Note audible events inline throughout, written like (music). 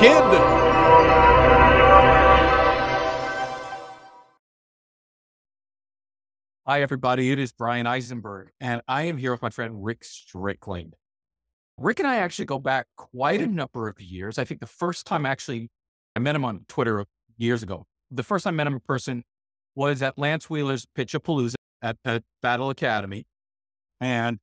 kid. Hi, everybody. It is Brian Eisenberg, and I am here with my friend Rick Strickland. Rick and I actually go back quite a number of years. I think the first time actually I met him on Twitter years ago. The first time I met him in person was at Lance Wheeler's Pitchapalooza at, at Battle Academy. And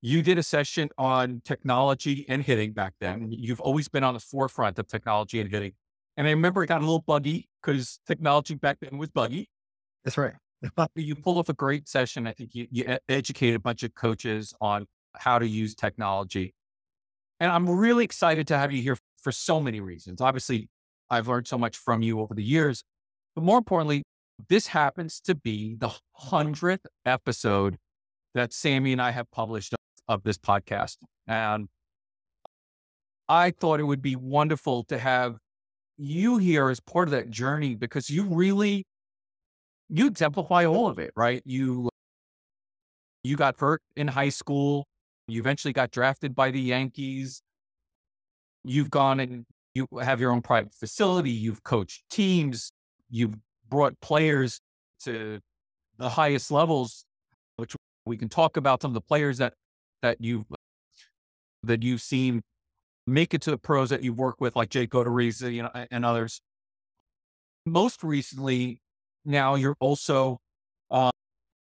you did a session on technology and hitting back then. You've always been on the forefront of technology and hitting. And I remember it got a little buggy because technology back then was buggy. That's right. (laughs) you pulled off a great session. I think you, you educated a bunch of coaches on how to use technology. And I'm really excited to have you here for so many reasons. Obviously, I've learned so much from you over the years, but more importantly, this happens to be the hundredth episode that Sammy and I have published of this podcast. And I thought it would be wonderful to have you here as part of that journey because you really you exemplify all of it, right? You you got hurt in high school, you eventually got drafted by the Yankees. You've gone and you have your own private facility, you've coached teams, you've brought players to the highest levels, which we can talk about some of the players that that you've that you've seen make it to the pros that you've worked with, like Jake Odorizzi, you know, and others. Most recently, now you're also uh,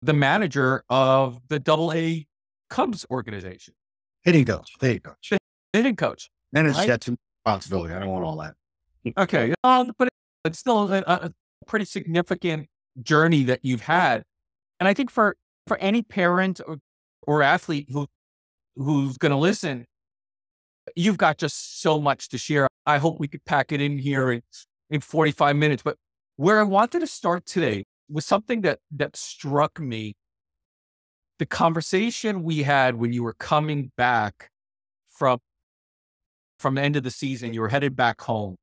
the manager of the Double A Cubs organization. Hitting coach. You go. Hitting coach. And it's right? got some responsibility. I don't want all that. Okay. Um, but it's still a, a pretty significant journey that you've had. And I think for, for any parent or, or athlete who, who's going to listen, you've got just so much to share. I hope we could pack it in here in, in 45 minutes. But where I wanted to start today was something that, that struck me. The conversation we had when you were coming back from, from the end of the season, you were headed back home.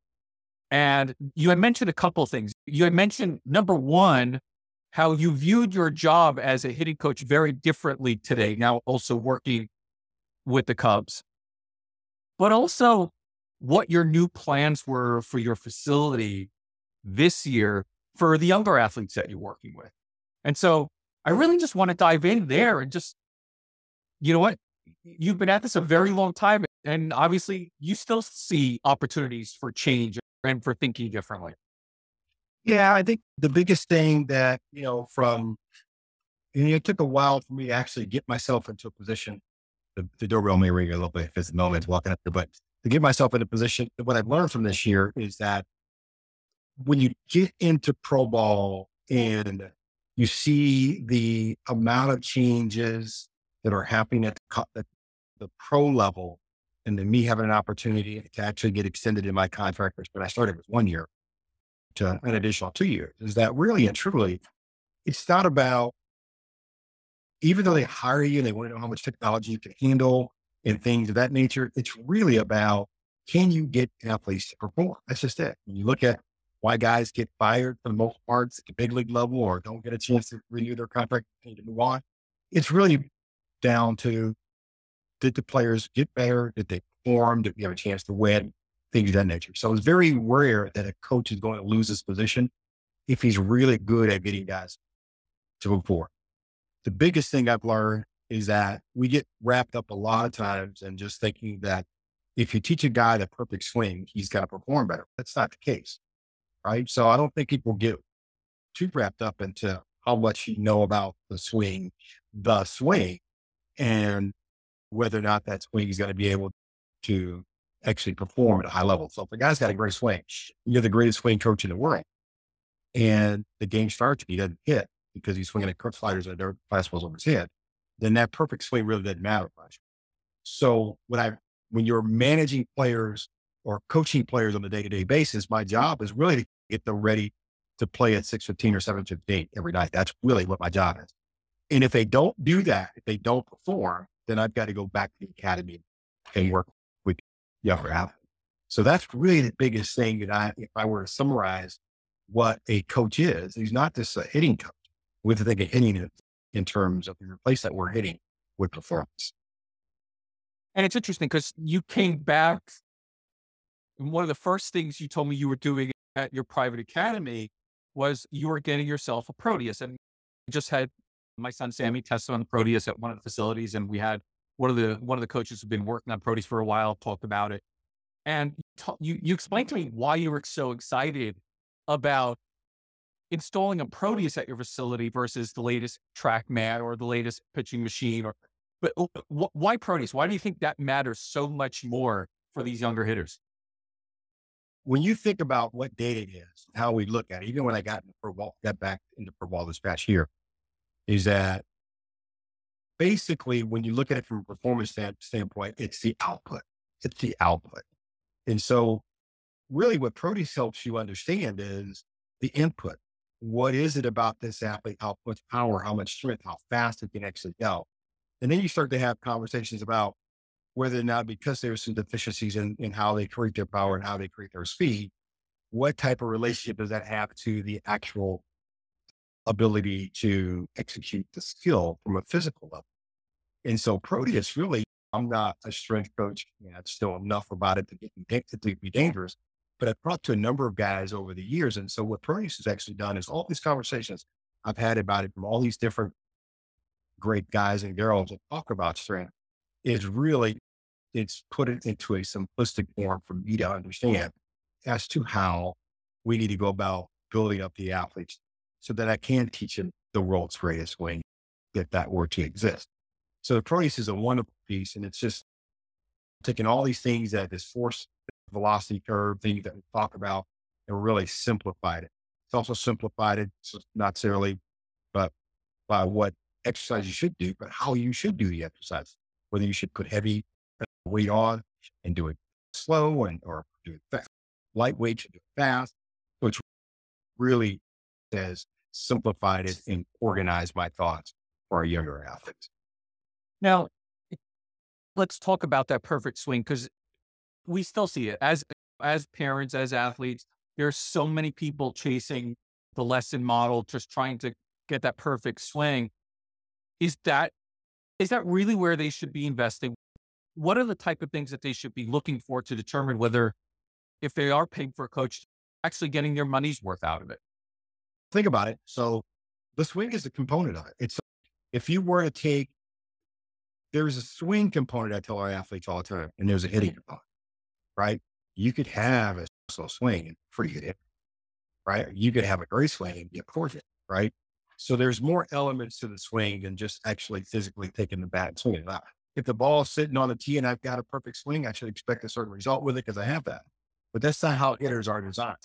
And you had mentioned a couple of things. You had mentioned number one, how you viewed your job as a hitting coach very differently today, now also working with the Cubs, but also what your new plans were for your facility this year for the younger athletes that you're working with. And so I really just want to dive in there and just, you know what? You've been at this a very long time, and obviously you still see opportunities for change and for thinking differently. Yeah, I think the biggest thing that, you know, from, know, it took a while for me to actually get myself into a position. The, the doorbell may ring a little bit if it's the moment walking up there, but to get myself in a position, what I've learned from this year is that when you get into pro ball and you see the amount of changes that are happening at the, the pro level, and then me having an opportunity to actually get extended in my contract, but I started with one year to an additional two years, is that really and truly, it's not about, even though they hire you and they want to know how much technology you can handle and things of that nature, it's really about can you get athletes to perform? That's just it. When you look at why guys get fired for the most part at the big league level or don't get a chance to renew their contract and move on. It's really down to did the players get better? Did they perform? Did you have a chance to win? Things of that nature. So it's very rare that a coach is going to lose his position if he's really good at getting guys to move forward. The biggest thing I've learned is that we get wrapped up a lot of times and just thinking that if you teach a guy the perfect swing, he's got to perform better. That's not the case right? So I don't think people get too wrapped up into how much you know about the swing, the swing, and whether or not that swing is going to be able to actually perform at a high level. So if the guy's got a great swing, you're the greatest swing coach in the world, and the game starts and he doesn't hit because he's swinging at sliders and dirt fastballs over his head, then that perfect swing really doesn't matter much. So when I when you're managing players or coaching players on a day to day basis, my job is really to get them ready to play at 615 or 715 every night. That's really what my job is. And if they don't do that, if they don't perform, then I've got to go back to the academy and work with younger athletes. So that's really the biggest thing that I, if I were to summarize what a coach is, he's not just a hitting coach. Think of hitting it in terms of the place that we're hitting with performance. And it's interesting because you came back And one of the first things you told me you were doing at your private academy was you were getting yourself a Proteus. And I just had my son Sammy tested on the Proteus at one of the facilities, and we had one of the one of the coaches who've been working on Proteus for a while talked about it. And you you explained to me why you were so excited about installing a Proteus at your facility versus the latest TrackMan or the latest pitching machine or but why Proteus? Why do you think that matters so much more for these younger hitters? When you think about what data is, how we look at it, even when I got pro ball, got back into pro ball this past year, is that basically when you look at it from a performance stand, standpoint, it's the output. It's the output. And so really what Proteus helps you understand is the input. What is it about this athlete? How much power, how much strength, how fast it can actually go. And then you start to have conversations about whether or not because there's some deficiencies in, in how they create their power and how they create their speed, what type of relationship does that have to the actual ability to execute the skill from a physical level? And so Proteus really, I'm not a strength coach. Yeah, it's still enough about it to, get, to be dangerous, but I've talked to a number of guys over the years. And so what Proteus has actually done is all these conversations I've had about it from all these different great guys and girls that talk about strength is really, it's put it into a simplistic form for me to understand as to how we need to go about building up the athletes so that I can teach them the world's greatest swing if that were to exist. So the Proteus is a wonderful piece and it's just taking all these things that this force velocity curve, things that we talk about, and really simplified it. It's also simplified it, not necessarily, but by what exercise you should do, but how you should do the exercise. Whether you should put heavy uh, weight on and do it slow and or do it fast, lightweight should do it fast, which really says simplified it and organized my thoughts for our younger athletes. Now, let's talk about that perfect swing because we still see it as as parents, as athletes. There's so many people chasing the lesson model, just trying to get that perfect swing. Is that is that really where they should be investing? What are the type of things that they should be looking for to determine whether, if they are paying for a coach, actually getting their money's worth out of it? Think about it. So the swing is a component of it. It's if you were to take there's a swing component I tell our athletes all the time, and there's a hitting mm-hmm. component right? You could have a slow swing and pretty it, right? You could have a great swing and get it, right? So there's more elements to the swing than just actually physically taking the bat and swinging it out. If the ball's sitting on the tee and I've got a perfect swing, I should expect a certain result with it because I have that. But that's not how hitters are designed.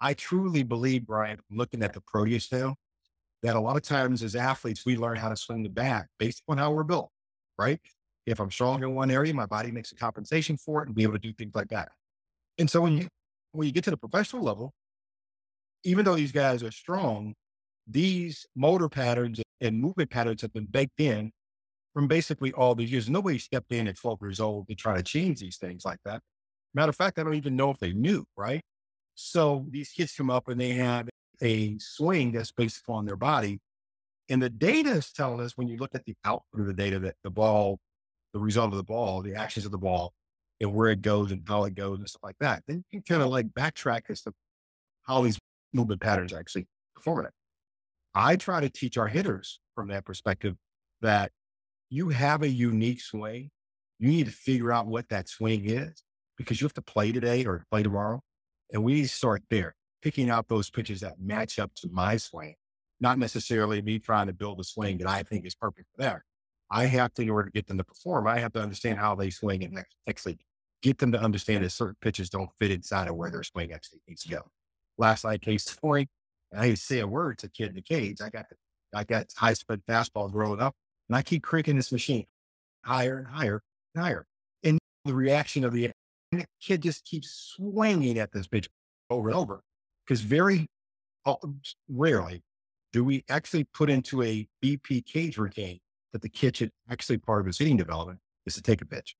I truly believe, Brian, looking at the Proteus now, that a lot of times as athletes, we learn how to swing the bat based on how we're built, right? If I'm strong in one area, my body makes a compensation for it and be able to do things like that. And so when you when you get to the professional level, even though these guys are strong, these motor patterns and movement patterns have been baked in from basically all these years. Nobody stepped in at 12 years old to try to change these things like that. Matter of fact, I don't even know if they knew, right? So these kids come up and they have a swing that's based upon their body. And the data is telling us when you look at the output of the data that the ball the result of the ball, the actions of the ball, and where it goes and how it goes and stuff like that. Then you can kind of like backtrack as to how these movement patterns actually perform it. I try to teach our hitters from that perspective that you have a unique swing. You need to figure out what that swing is because you have to play today or play tomorrow. And we start there, picking out those pitches that match up to my swing, not necessarily me trying to build a swing that I think is perfect for there. I have to, in order to get them to perform, I have to understand how they swing and actually get them to understand that certain pitches don't fit inside of where their swing actually needs to go. Last night, case (laughs) point, I say a word to kid in the cage. I got the, I got high speed fastballs rolling up, and I keep cranking this machine higher and higher and higher. And the reaction of the, the kid just keeps swinging at this pitch over and over because very uh, rarely do we actually put into a BP cage routine that the kitchen actually part of his eating development is to take a pitch.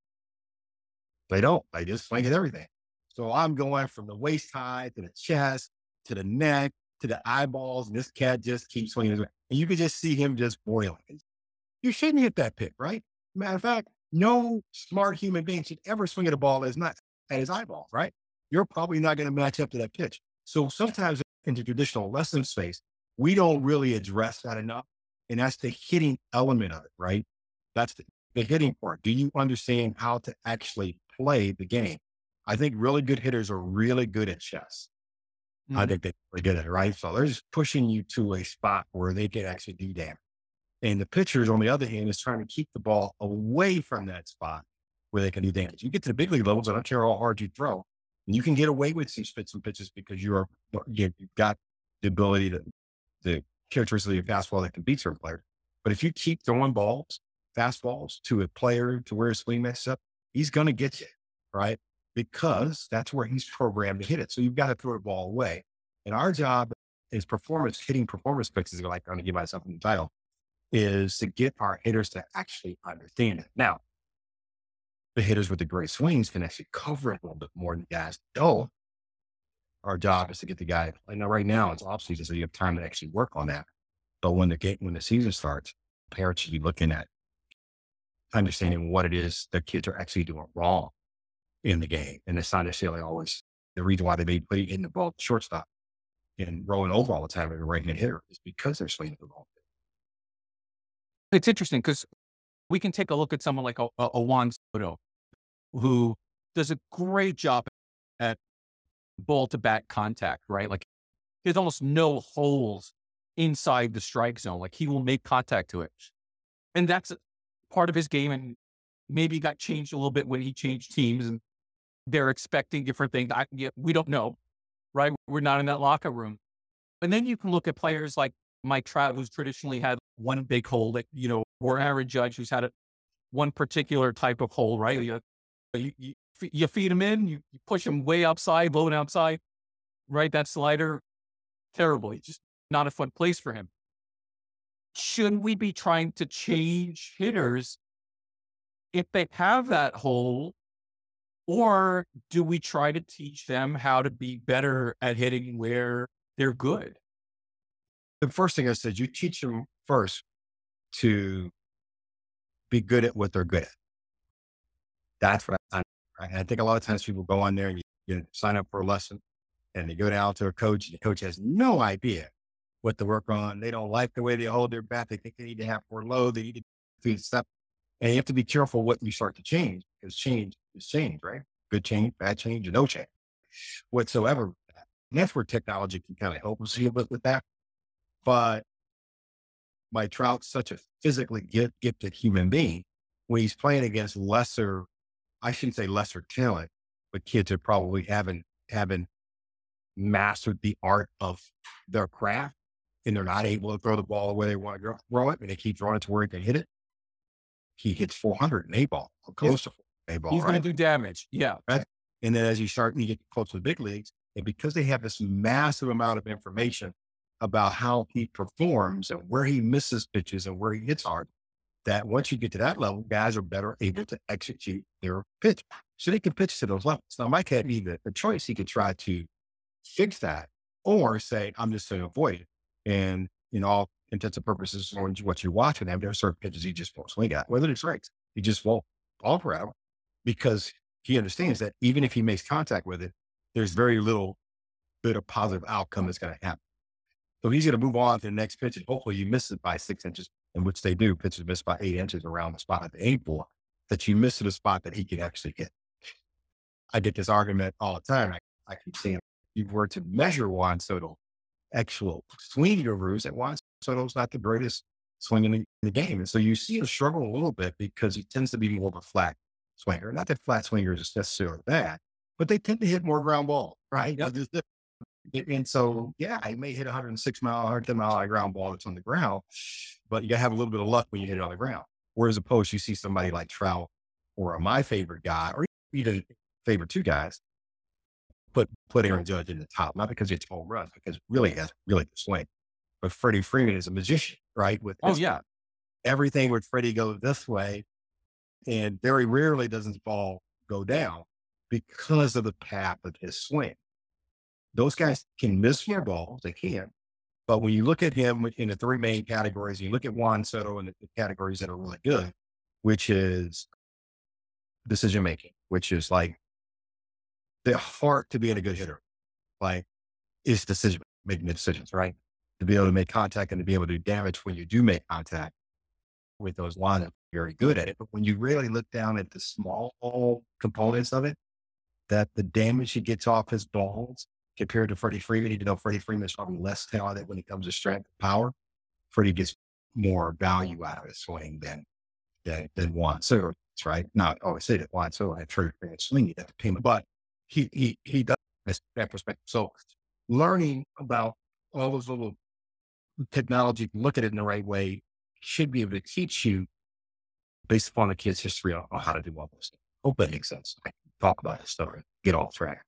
They don't. They just swing at everything. So I'm going from the waist high to the chest to the neck to the eyeballs, and this cat just keeps swinging. his And you can just see him just boiling. You shouldn't hit that pitch, right? Matter of fact, no smart human being should ever swing at a ball that's not at his eyeballs, right? you're probably not going to match up to that pitch. So sometimes in the traditional lesson space, we don't really address that enough. And that's the hitting element of it, right? That's the, the hitting part. Do you understand how to actually play the game? I think really good hitters are really good at chess. Mm-hmm. I think they really good at it, right? So they're just pushing you to a spot where they can actually do damage. And the pitchers, on the other hand, is trying to keep the ball away from that spot where they can do damage. You get to the big league levels, I don't care how hard you throw, and you can get away with some spits and pitches because you're you've got the ability to the characteristics of fastball that can beat certain players. But if you keep throwing balls, fastballs to a player to where his swing messes up, he's going to get you, right? Because that's where he's programmed to hit it. So you've got to throw the ball away. And our job is performance, hitting performance fixes, like I'm going to give myself the title, is to get our hitters to actually understand it. Now, the hitters with the great swings can actually cover it a little bit more than guys don't. Our job is to get the guy. I know right now it's off season, so you have time to actually work on that. But when the game, when the season starts, parents should be looking at understanding what it is the kids are actually doing wrong in the game. And it's not necessarily always the reason why they may put it in the ball shortstop and rolling over all the time and right hand hitter is because they're swinging the ball. It's interesting because we can take a look at someone like a, a Juan Soto, who does a great job ball to bat contact, right? Like there's almost no holes inside the strike zone. Like he will make contact to it. And that's part of his game. And maybe got changed a little bit when he changed teams and they're expecting different things. I, we don't know, right? We're not in that locker room. And then you can look at players like Mike Trout, who's traditionally had one big hole that, you know, or Aaron Judge, who's had a, one particular type of hole, right? You, you, you, feed him in, you, you push him way outside, low and outside, right? That slider, terrible. just not a fun place for him. Shouldn't we be trying to change hitters if they have that hole? Or do we try to teach them how to be better at hitting where they're good? The first thing I said, you teach them first to be good at what they're good at. That's I, right? I think a lot of times people go on there and you, you sign up for a lesson and they go down to a coach and the coach has no idea what to work on. They don't like the way they hold their bat. They think they need to have more load. They need to do stuff. And you have to be careful what you start to change because change is change, right? Good change, bad change, no change whatsoever. And that's where technology can kind of help us a little bit with that. But Mike Trout's such a physically gifted human being. When he's playing against lesser, I shouldn't say lesser talent, but kids that probably haven't haven't mastered the art of their craft and they're not able to throw the ball where they want to throw it and they keep throwing it to where they can hit it. He hits 400 in A ball, close to A ball. He's right? going to do damage. Yeah. Right. And then as you start and you get close to the big leagues, and because they have this massive amount of information about how he performs and where he misses pitches and where he hits hard. That once you get to that level, guys are better able to execute their pitch. So they can pitch to those levels. Now, Mike had either a choice. He could try to fix that or say, I'm just going to avoid it. And in all intents and purposes, what you're watching him, there are certain pitches he just won't swing at, whether it's right. He just won't fall forever because he understands that even if he makes contact with it, there's very little bit of positive outcome that's going to happen. So he's going to move on to the next pitch and hopefully you miss it by six inches, in which they do. Pitches missed by eight inches around the spot at the eight ball, that you miss to the spot that he can actually hit. I get this argument all the time. I, I keep saying, if you were to measure Juan Soto actual swing overs, that Juan Soto's not the greatest swing in the, in the, game. And so you see him struggle a little bit because he tends to be more of a flat swinger. Not that flat swingers is necessarily bad, but they tend to hit more ground ball, right? (laughs) And so, yeah, I may hit 106 mile, 110 mile ground ball that's on the ground, but you got to have a little bit of luck when you hit it on the ground. Whereas opposed, you see somebody like Trout or my favorite guy, or even favorite two guys, put put Aaron Judge in the top, not because it's home runs, because really has really good swing. But Freddie Freeman is a magician, right? With oh yeah, everything with Freddie goes this way, and very rarely does his ball go down because of the path of his swing. Those guys can miss more balls, they can. But when you look at him in the three main categories, you look at Juan Soto in the, categories that are really good, which is decision making, which is like the heart to being a good hitter, like is decision making the decisions, right? To be able to make contact and to be able to do damage when you do make contact with those lines, very good at it. But when you really look down at the small components of it, that the damage he gets off his balls compared to Freddie Freeman, you know Freddie Freeman is probably less talented when it comes to strength and power. Freddie gets more value out of his swing than than, than Juan Soto, That's right? Not always say that Juan Soto had Freeman swing, you have to pay but he he he does that perspective. So learning about all those little technology, look at it in the right way, should be able to teach you based upon the kid's history on, how to do all those things. Hope that makes sense. I talk about this stuff and get off track.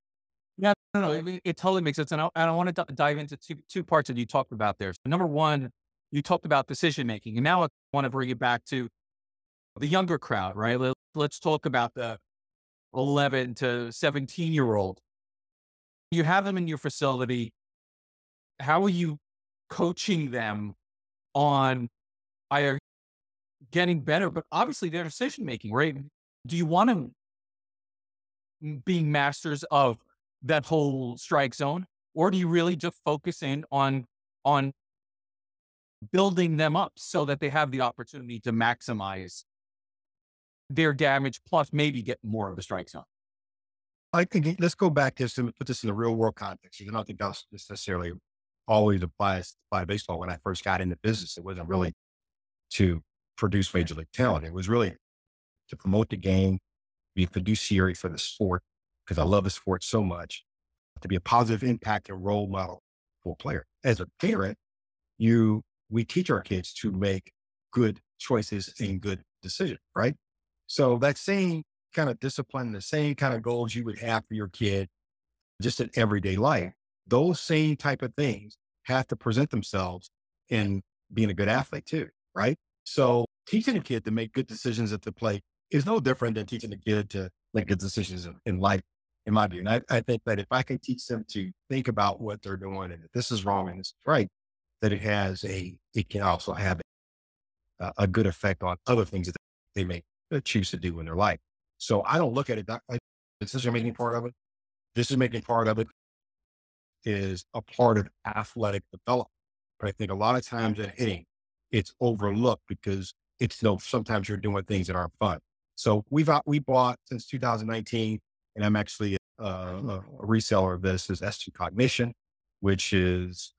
Yeah, no, no, it, it totally makes sense. And I, and I want to d- dive into two, two parts that you talked about there. So number one, you talked about decision making. And now I want to bring it back to the younger crowd, right? Let, let's talk about the 11 to 17 year old. You have them in your facility. How are you coaching them on either getting better, but obviously their decision making, right? Do you want them being masters of that whole strike zone, or do you really just focus in on on building them up so that they have the opportunity to maximize their damage plus maybe get more of the strike zone? I think eh, let's go back to and put this in the real world context. I don't think that's necessarily always applies by baseball. When I first got into business, it wasn't really to produce major league talent. It was really to promote the game, be a fiduciary for the sport, because I love the sport so much, to be a positive impact and role model for a player. As a parent, you we teach our kids to make good choices and good decisions, right? So that same kind of discipline, the same kind of goals you would have for your kid, just in everyday life, those same type of things have to present themselves in being a good athlete too, right? So teaching a kid to make good decisions at the plate is no different than teaching a kid to make good decisions in, in life, in my view. And I, I, think that if I can teach them to think about what they're doing and if this is wrong and this is right, that it has a, it can also have a, a good effect on other things that they may uh, choose to do in their life. So I don't look at it that like decision making part of it. This is making part of it is a part of athletic development. But I think a lot of times in hitting, it's overlooked because it's you know, sometimes you're doing things that aren't fun. So we've uh, we bought since 2019, and I'm actually uh, a reseller of this is S2 Cognition, which is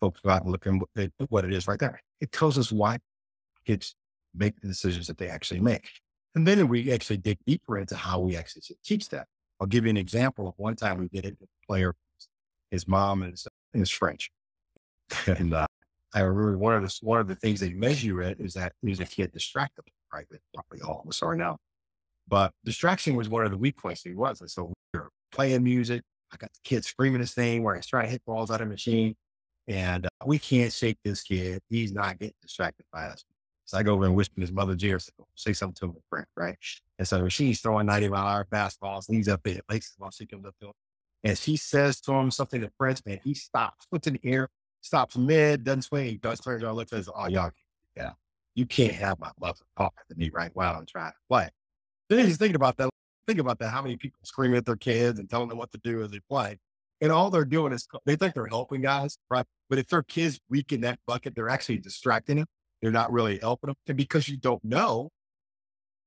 folks go out and look at what it is right there. It tells us why kids make the decisions that they actually make. And then we actually dig deeper into how we actually teach that. I'll give you an example of one time we did it with a player. His mom is, is French. (laughs) and uh, I remember one of the, one of the things they measure it is that is a kid distracted, right? But probably all of us are now. But distraction was one of the weak points he was. And so we were playing music. I got the kid screaming his name where he's trying to hit balls out of the machine. And uh, we can't shake this kid. He's not getting distracted by us. So I go over and whisper his mother, Jerry, say something to him, friend, right? And so she's throwing 90 mile hour fastballs, he's up there, makes while she comes up to him. And she says to him something to French, man, he stops, puts in the air, stops mid, doesn't swing, does turns around, looks at us, oh, y'all, yeah, you can't have my mother talking to me right while I'm trying to play. Then he's thinking about that. Think about that. How many people screaming at their kids and telling them what to do as they play. And all they're doing is they think they're helping guys, right? But if their kids weak in that bucket, they're actually distracting them. They're not really helping them. And because you don't know,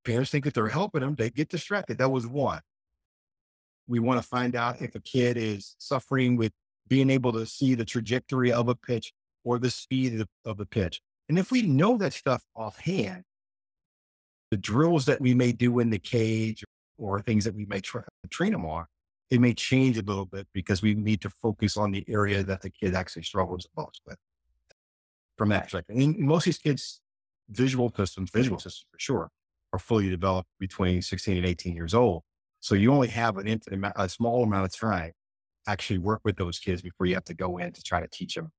parents think that they're helping them, they get distracted. That was one. We want to find out if a kid is suffering with being able to see the trajectory of a pitch or the speed of, of the pitch. And if we know that stuff offhand, the drills that we may do in the cage or things that we may to train them on, it may change a little bit because we need to focus on the area that the kid actually struggles the most with from that perspective. And most of these kids, visual systems, visual systems for sure, are fully developed between 16 and 18 years old. So you only have an infinite, a small amount of time actually work with those kids before you have to go in to try to teach them,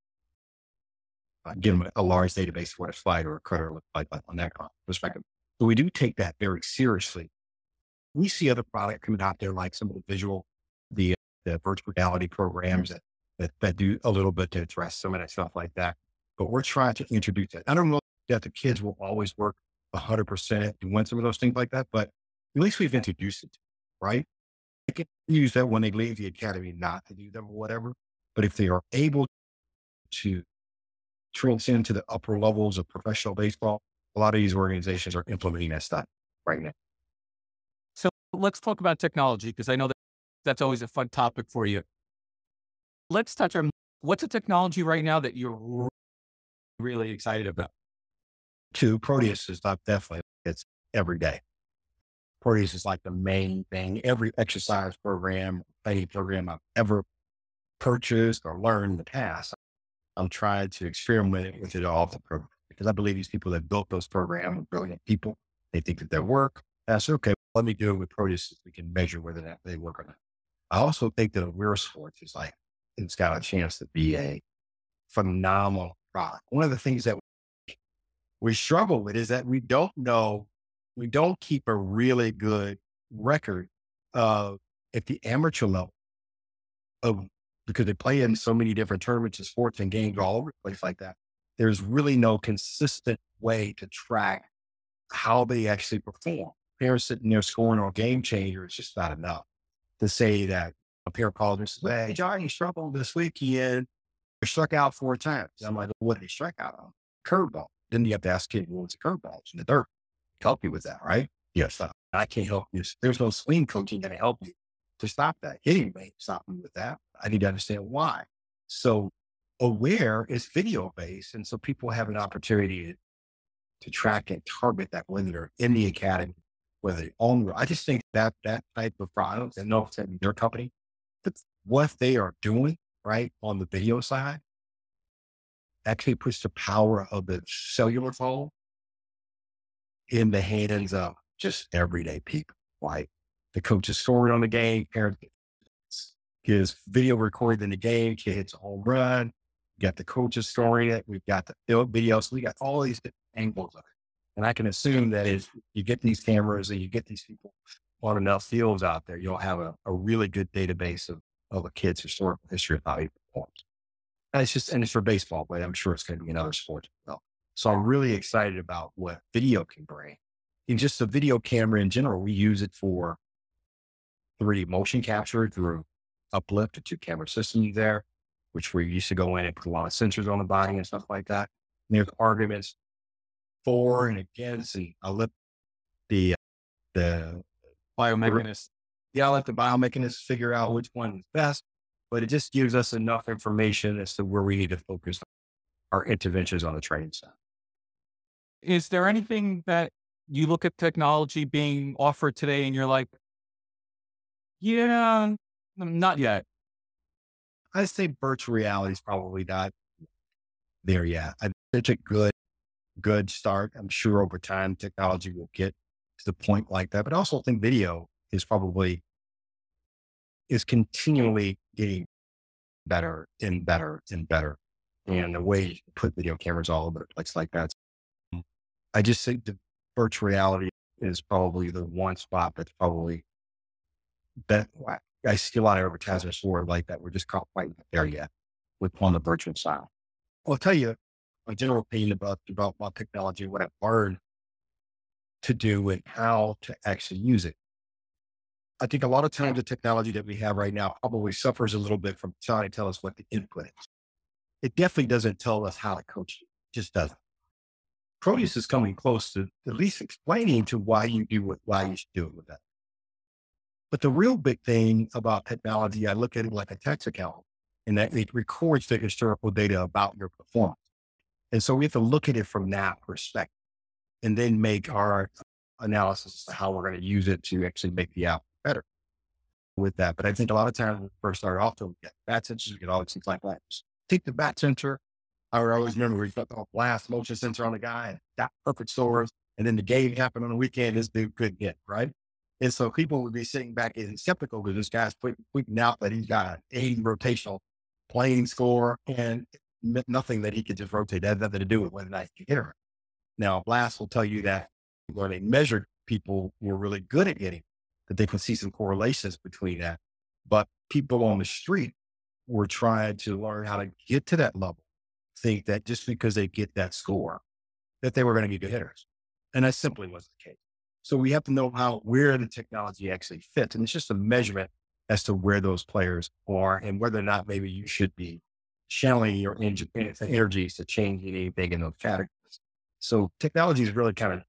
uh, give them a, large database what a slide or a credit look like on that perspective. So we do take that very seriously. We see other products coming out there, like some of the visual, the, the virtual reality programs that, that, that do a little bit to address some of that stuff like that but we're trying to introduce that. I don't know that the kids will always work 100% and win some of those things like that, but at least we've introduced it, right? They can use that when they leave the academy, not to do them or whatever. But if they are able to transcend to the upper levels of professional baseball, a lot of these organizations are implementing that stuff right now. So let's talk about technology because I know that that's always a fun topic for you. Let's touch on what's a technology right now that you're really excited about. Two, Proteus is not definitely it's every day. Proteus is like the main thing. Every exercise program, any program I've ever purchased or learned in the past, I'm trying to experiment with it all the program because I believe these people that built those programs are brilliant people. They think that they work. That's okay. Let me do it with so we can measure whether that they work or not. I also think that Aware Sports is like, it's got a chance to be a phenomenal product. One of the things that we struggle with is that we don't know, we don't keep a really good record of at the amateur level of because they play in mm. so many different tournaments and sports and games all over the place like that. There's really no consistent way to track how they actually perform. Parents sitting there scoring on GameChanger is just not enough to say that a parent calls and says, Hey, John, you struggled this weekend. He struck out four times. I'm like, what did he strike out on? Curveball. Then you have to ask kid, well, what's a curveball? It's in the dirt. Help you with that, right? Yes. I can't help you. There's no swing coaching going to help you to stop that. Hitting may stop me with that. I need to understand why. So aware is video based. And so people have an opportunity to, track and target that they're in the academy, whether own, I just think that that type of product and no in their company, but what they are doing right on the video side actually puts the power of the cellular phone in the hands of just everyday people, Like The coach is scoring on the game, parent gives video recording in the game, kid hits a home run. Got the coaches scoring it. We've got the video. So we got all these angles of it. And I can assume that if you get these cameras and you get these people on enough fields out there, you'll have a, a really good database of, of a kid's historical history of how he performs. And it's just, and it's for baseball, but I'm sure it's going to be in other sports as well. So I'm really excited about what video can bring. In just the video camera in general, we use it for 3D motion capture through uplift, the two camera system there, which we used to go in and put a lot of sensors on the body and stuff like that. And there's arguments for and against, and I'll let the, the biomechanists, yeah, I'll let the biomechanists figure out which one is best, but it just gives us enough information as to where we need to focus our interventions on the training side. Is there anything that you look at technology being offered today and you're like, yeah, not yet. I say virtual reality is probably not there yet. I, it's a good, good start. I'm sure over time technology will get to the point like that, but I also think video is probably is continually getting better and better and better. Mm-hmm. And the way you put video cameras all over the place like that. I just think the virtual reality is probably the one spot that's probably that I see a lot of advertisements for like that. We're just not quite there yet with on the virtual side. I'll tell you my general opinion about, about, about technology, what I've learned to do and how to actually use it. I think a lot of times the technology that we have right now probably suffers a little bit from trying to tell us what the input is. It definitely doesn't tell us how to coach it. it just doesn't. Proteus is coming close to at least explaining to why you do what, why you should do it with that. But the real big thing about technology, I look at it like a text account and that it records the historical data about your performance. And so we have to look at it from that perspective and then make our analysis of how we're going to use it to actually make the app better with that. But I think a lot of times when we first start off, to get bat sensors, we get all these things like that. Take the bat sensor. I would always remember we put the blast motion sensor on the guy and that perfect source. And then the game happened on the weekend. This dude couldn't get right. And so people would be sitting back and skeptical because this guy's tweeting out that he's got an 80 rotational playing score and nothing that he could just rotate. That had nothing to do with whether or not he could hit her. Now, Blast will tell you that when they measured people were really good at hitting, that they could see some correlations between that. But people on the street were trying to learn how to get to that level, think that just because they get that score, that they were going to be good hitters. And that simply wasn't the case. So we have to know how where the technology actually fits. And it's just a measurement as to where those players are and whether or not maybe you should be channeling your energies to change anything in those categories. So technology has really kind of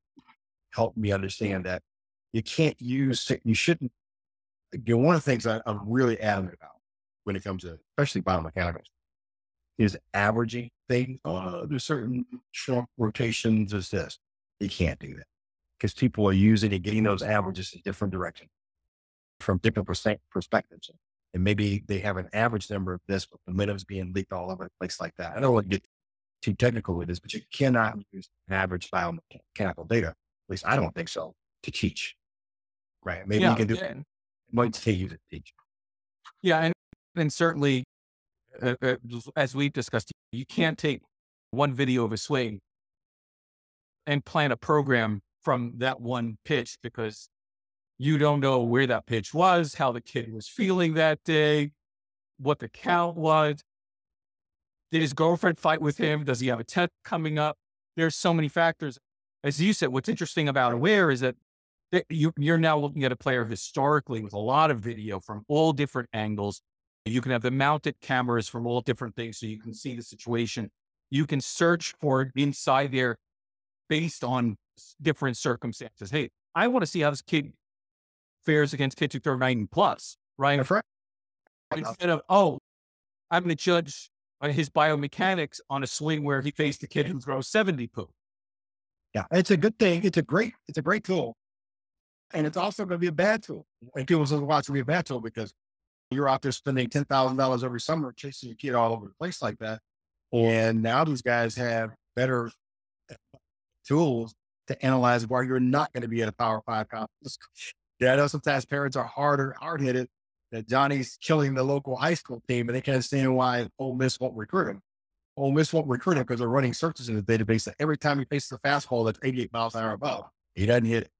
helped me understand that you can't use, you shouldn't, you know, one of the things I, I'm really adamant about when it comes to, especially biomechanics, is averaging things. Uh, there's certain short rotations as this. You can't do that because people are using and getting those averages in different directions from different percent perspectives. And maybe they have an average number of this, but momentum's being leaked all over the place like that. I don't want to get too technical with this, but you cannot use an average biomechanical data. At least I don't think so to teach. Right. Maybe yeah, you can do it. Might say it to teach. Yeah. And, and certainly, uh, uh, as we've discussed, you can't take one video of a swing and plan a program from that one pitch because you don't know where that pitch was, how the kid was feeling that day, what the count was. Did his girlfriend fight with him? Does he have a test coming up? There's so many factors. As you said, what's interesting about Aware is that you, you're now looking at a player historically with a lot of video from all different angles. You can have the mounted cameras from all different things so you can see the situation. You can search for inside there based on different circumstances. Hey, I want to see how this kid fares against kids who throw 90 plus, right? Right. Instead of, oh, I'm going to judge uh, his biomechanics on a swing where he faced a kid who throws 70 poo. Yeah, it's a good thing. It's a great, it's a great tool. And it's also going to be a bad tool. And people say, watch it be a bad tool because you're out there spending $10,000 every summer chasing your kid all over the place like that. And now these guys have better uh, tools to analyze why you're not going to be at a power five conference (laughs) yeah, I know sometimes parents are harder, hard headed that Johnny's killing the local high school team, and they can't understand why Ole Miss won't recruit him. Ole Miss won't recruit him because they're running searches in the database that every time he faces a fastball that's 88 miles an hour above, he doesn't hit it.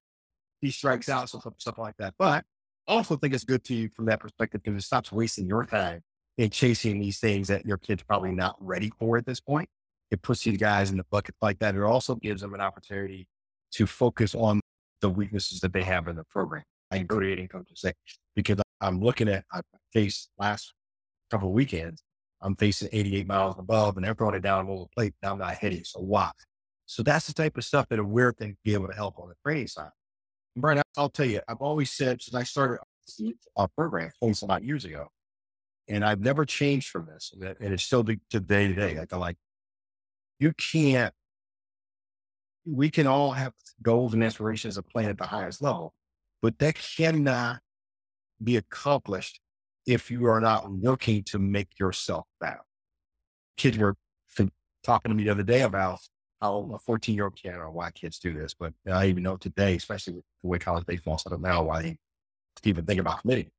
He strikes out, so stuff like that. But I also think it's good to you from that perspective because it stops wasting your time in chasing these things that your kid's probably not ready for at this point. It puts these guys in the bucket like that. It also gives them an opportunity to focus on the weaknesses that they have in the program. I go to hitting coaches say, because I'm looking at, I faced last couple of weekends, I'm facing 88 miles above and they're throwing it down on the plate. Now I'm not hitting. So why? So that's the type of stuff that a weird thing be able to help on the training side. Brian, I'll tell you, I've always said since I started our program almost about years ago, and I've never changed from this. And it's still to, to day to day. Like, like, you can't we can all have goals and aspirations of playing at the highest level, but that cannot be accomplished if you are not working to make yourself better. Kids were talking to me the other day about how a 14 year old kid or why kids do this, but I even know today, especially with the way college baseball set up now, why they even think about committing.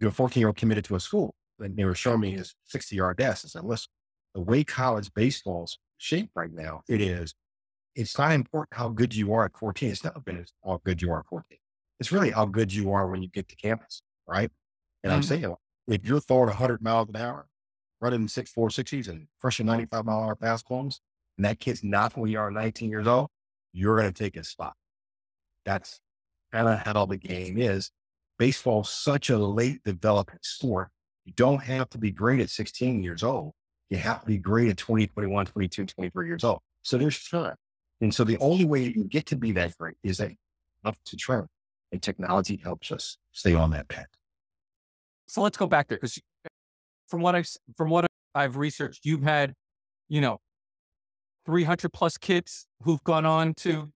Your 14 year old committed to a school, and they were showing me his 60 yard dash. and said, listen, the way college baseball's shaped right now, it is it's not important how good you are at 14. It's not about how good you are at 14. It's really how good you are when you get to campus, right? And mm-hmm. I'm saying, if you're throwing 100 miles an hour, running six four sixties and crushing 95 mile an hour fastballs, and that kid's not when you are 19 years old, you're going to take his spot. That's kind of how the game is. Baseball's such a late developing sport. You don't have to be great at 16 years old. You have to be great at 20, 21, 22, 23 years old. So there's time. And so the only way you get to be that great is that up to train. And technology helps us stay on that path. So let's go back there because from what I from what I've researched, you've had, you know, 300 plus kids who've gone on to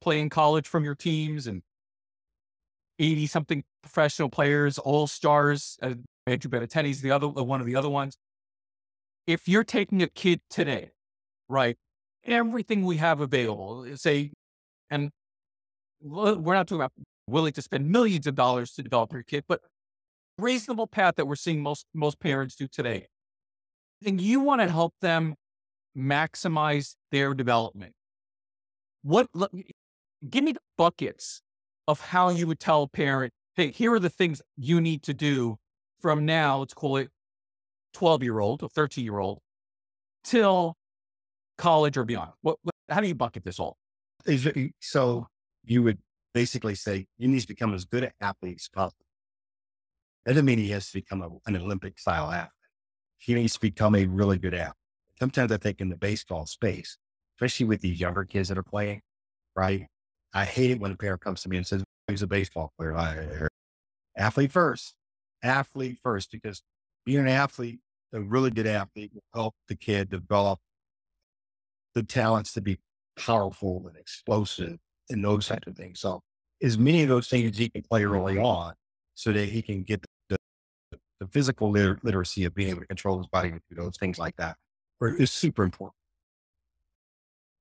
play in college from your teams and 80 something professional players, all stars. Uh, Andrew Benintendi's the other one of the other ones. If you're taking a kid today, right, everything we have available. Uh, say, and we're not talking about willing to spend millions of dollars to develop your kid, but reasonable path that we're seeing most most parents do today. And you want to help them maximize their development. What? Give me the buckets of how you would tell a parent, "Hey, here are the things you need to do from now. Let's call it twelve year old or thirteen year old till college or beyond? What, how do you bucket this all? So you would basically say you need to become as good an athlete as possible. That doesn't mean he has to become a, an Olympic style athlete. He needs to become a really good athlete. Sometimes I think in the baseball space, especially with these younger kids that are playing, right? I hate it when a parent comes to me and says, he's a baseball player. I, athlete first, athlete first, because being an athlete, a really good athlete will help the kid develop the talents to be powerful and explosive and those types of things. So as many of those things he can play early on so that he can get the, the, the physical liter- literacy of being able to control his body and do those things like that is super important.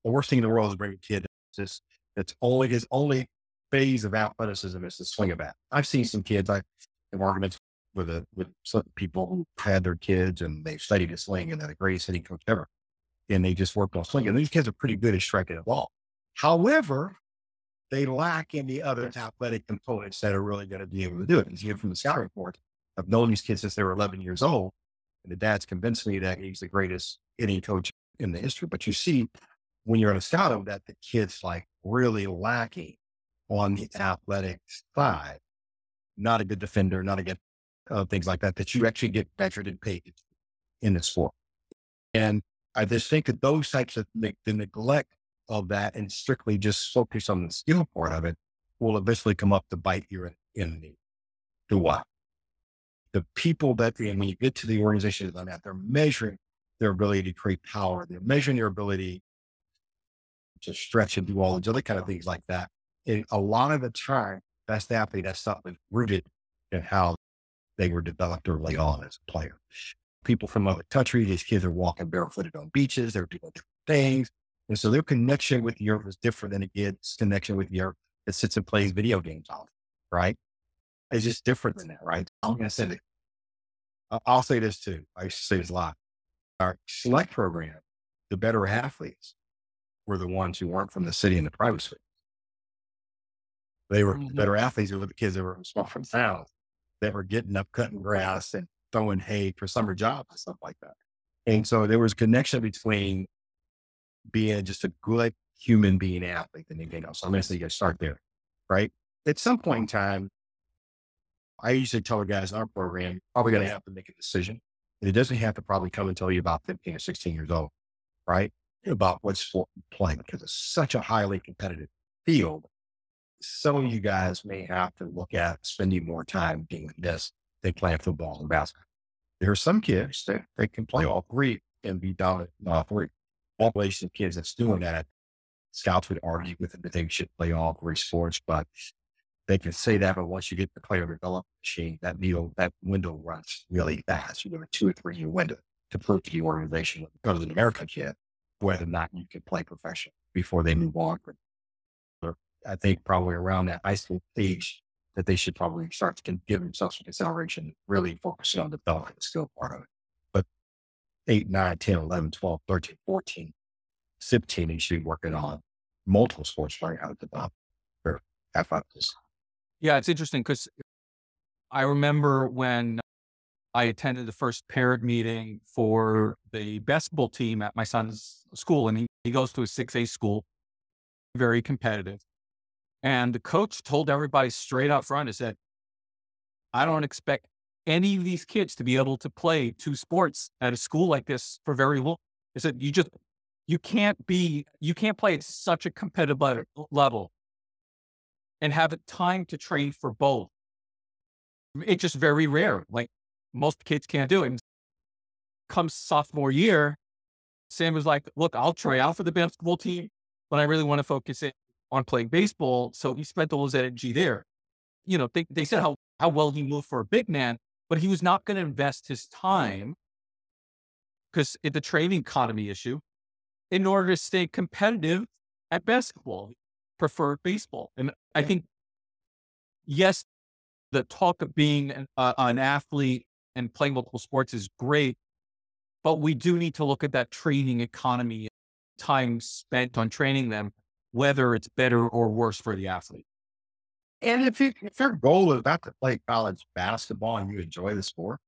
The worst thing in the world is bringing a kid that's, that's only his only phase of athleticism is to swing a bat. I've seen some kids, I have arguments with a, with some people who had their kids and they studied to swing and they're the greatest hitting coach ever. And they just worked on swinging. These kids are pretty good at striking the ball. However, they lack in the other athletic components that are really going to be able to do it. As you hear from the scouting report, I've known these kids since they were 11 years old. And the dad's convinced me that he's the greatest hitting coach in the history. But you see, when you're in a scout that the kid's like really lacking on the athletic side, not a good defender, not a good uh, things like that, that you actually get measured and paid in the sport. And I just think that those types of the, the neglect of that and strictly just focus on the skill part of it will eventually come up to bite you in, in the, the what? The people that, and when you get to the organizations on that, they're measuring their ability to create power. They're measuring their ability to stretch and do all these other kind of things like that. And a lot of the time, best athlete, that's something rooted in how they were developed early on as a player. People from other countries, these kids are walking barefooted on beaches, they're doing different things. And so their connection with Europe is different than a kid's connection with Europe that sits and plays video games all right? It's just different than that, right? I'm going to say that. I'll say this too. I used to say this a lot. Our select program, the better athletes were the ones who weren't from the city and the private school. They were mm-hmm. better athletes were the kids that were from small from towns that were getting up, cutting grass and throwing hay for summer jobs and stuff like that. And so there was a connection between being just a good human being athlete than anything else. So I'm going to say you start there, right? At some point in time, I usually tell the guys in our program, probably going to have to make a decision. And it doesn't have to probably come until you're about 15 or 16 years old, right? About what sport you play because it's such a highly competitive field. Some of you guys may have to look at spending more time doing this than playing football and basketball. There are some kids that they can play all three and be dominant in all three population of kids that's doing that, scouts would argue with them that they should play all three sports, but they can say that. But once you get the player development machine, that needle, that window runs really fast. You have a two or three year window to prove to the organization, go to an American kid, whether or not you can play professional before they move on. I think probably around that high school age that they should probably start to give themselves some consideration, really focusing on the skill part of it. But 8, 9, 10, 11, 12, 13, 14, 15, you should be working on multiple sports learning how to develop or. Yeah, it's interesting because I remember when I attended the first parent meeting for the basketball team at my son's school, and he, he goes to a 6A school, very competitive. And the coach told everybody straight up front, he said, I don't expect any of these kids to be able to play two sports at a school like this for very long. He said, you just, you can't be, you can't play at such a competitive level and have time to train for both. It's just very rare. Like most kids can't do it. Comes sophomore year, Sam was like, look, I'll try out for the basketball team, but I really want to focus in on playing baseball. So he spent all his energy there. You know, they, they said how, how well he moved for a big man but he was not going to invest his time because it's a training economy issue in order to stay competitive at basketball, preferred baseball. And I think, yes, the talk of being an, uh, an athlete and playing multiple sports is great, but we do need to look at that training economy, time spent on training them, whether it's better or worse for the athlete. And if, you, if your goal is not to play college basketball and you enjoy the sport,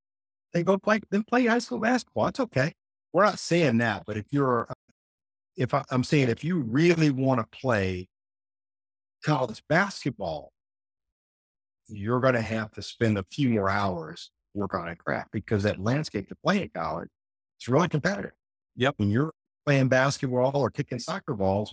then go play, then play high school basketball. It's okay. We're not saying that, but if you're, if I, I'm saying if you really want to play college basketball, you're going to have to spend a few more hours work on a craft because that landscape to play at college is really competitive. Yep. When you're playing basketball or kicking soccer balls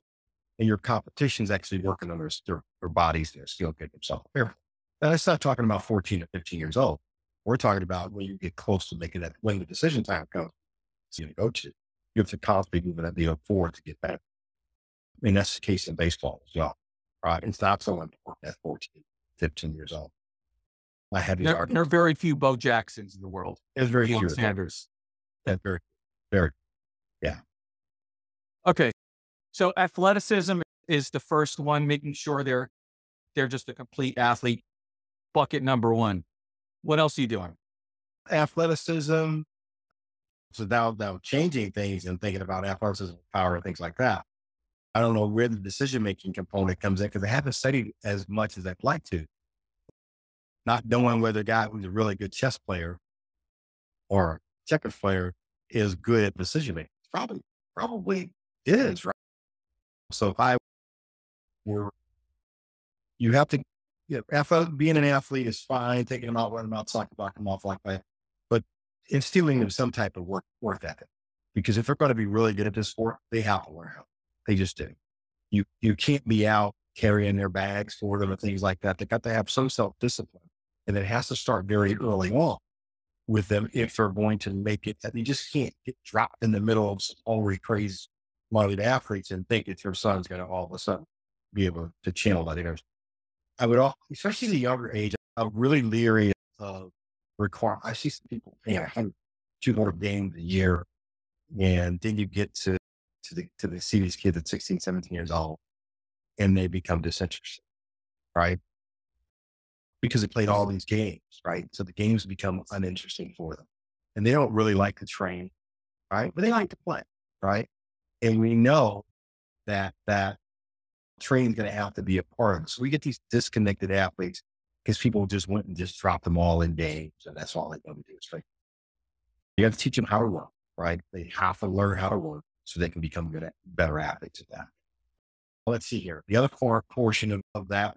and your competition's actually working on their, their, their bodies, their skill, get themselves prepared. Now, that's not talking about 14 or 15 years old. We're talking about when you get close to making that, when the decision time comes, so you go to, you have to constantly move that deal forward to get better. I mean, that's the case in baseball as well, right? It's not so important at 14, 15 years old. I had There, there are very few Bo Jacksons in the world. It's very few. Sanders. That's very, very, yeah. Okay. So athleticism is the first one, making sure they're they're just a complete athlete. Bucket number one. What else are you doing? athleticism. So now, now changing things and thinking about athleticism, power, and things like that. I don't know where the decision making component comes in because I haven't studied as much as I'd like to. Not knowing whether a guy who's a really good chess player or checkers player is good at decision making. Probably, probably is, right? So if I were, you have to, you know, being an athlete is fine, taking them out, running them out, soccer, blocking them off like that. But instilling them some type of work, ethic. Because if they're going to be really good at this sport, they have to learn how. They just do. You, you can't be out carrying their bags for them and things like that. They got to have some self discipline and it has to start very early on with them if they're going to make it. They just can't get dropped in the middle of some already crazy modern athletes and think that your son's going to all of a sudden be able to channel that energy. I would all, especially the younger age, I'm really leery of require. I see some people playing 100, 200 games a year, and then you get to to the to the see kids at 16, 17 years old, and they become disinterested, right? Because they played all these games, right? So the games become uninteresting for them, and they don't really like to train, right? But they like to play, right? And we know that that training is going to have to be a part of it. So we get these disconnected athletes because people just went and just dropped them all in games, and that's all they want to do is like You have to teach them how to work, right? They have to learn how to work so they can become good at better athletes at that. Let's see here. The other core portion of, of that,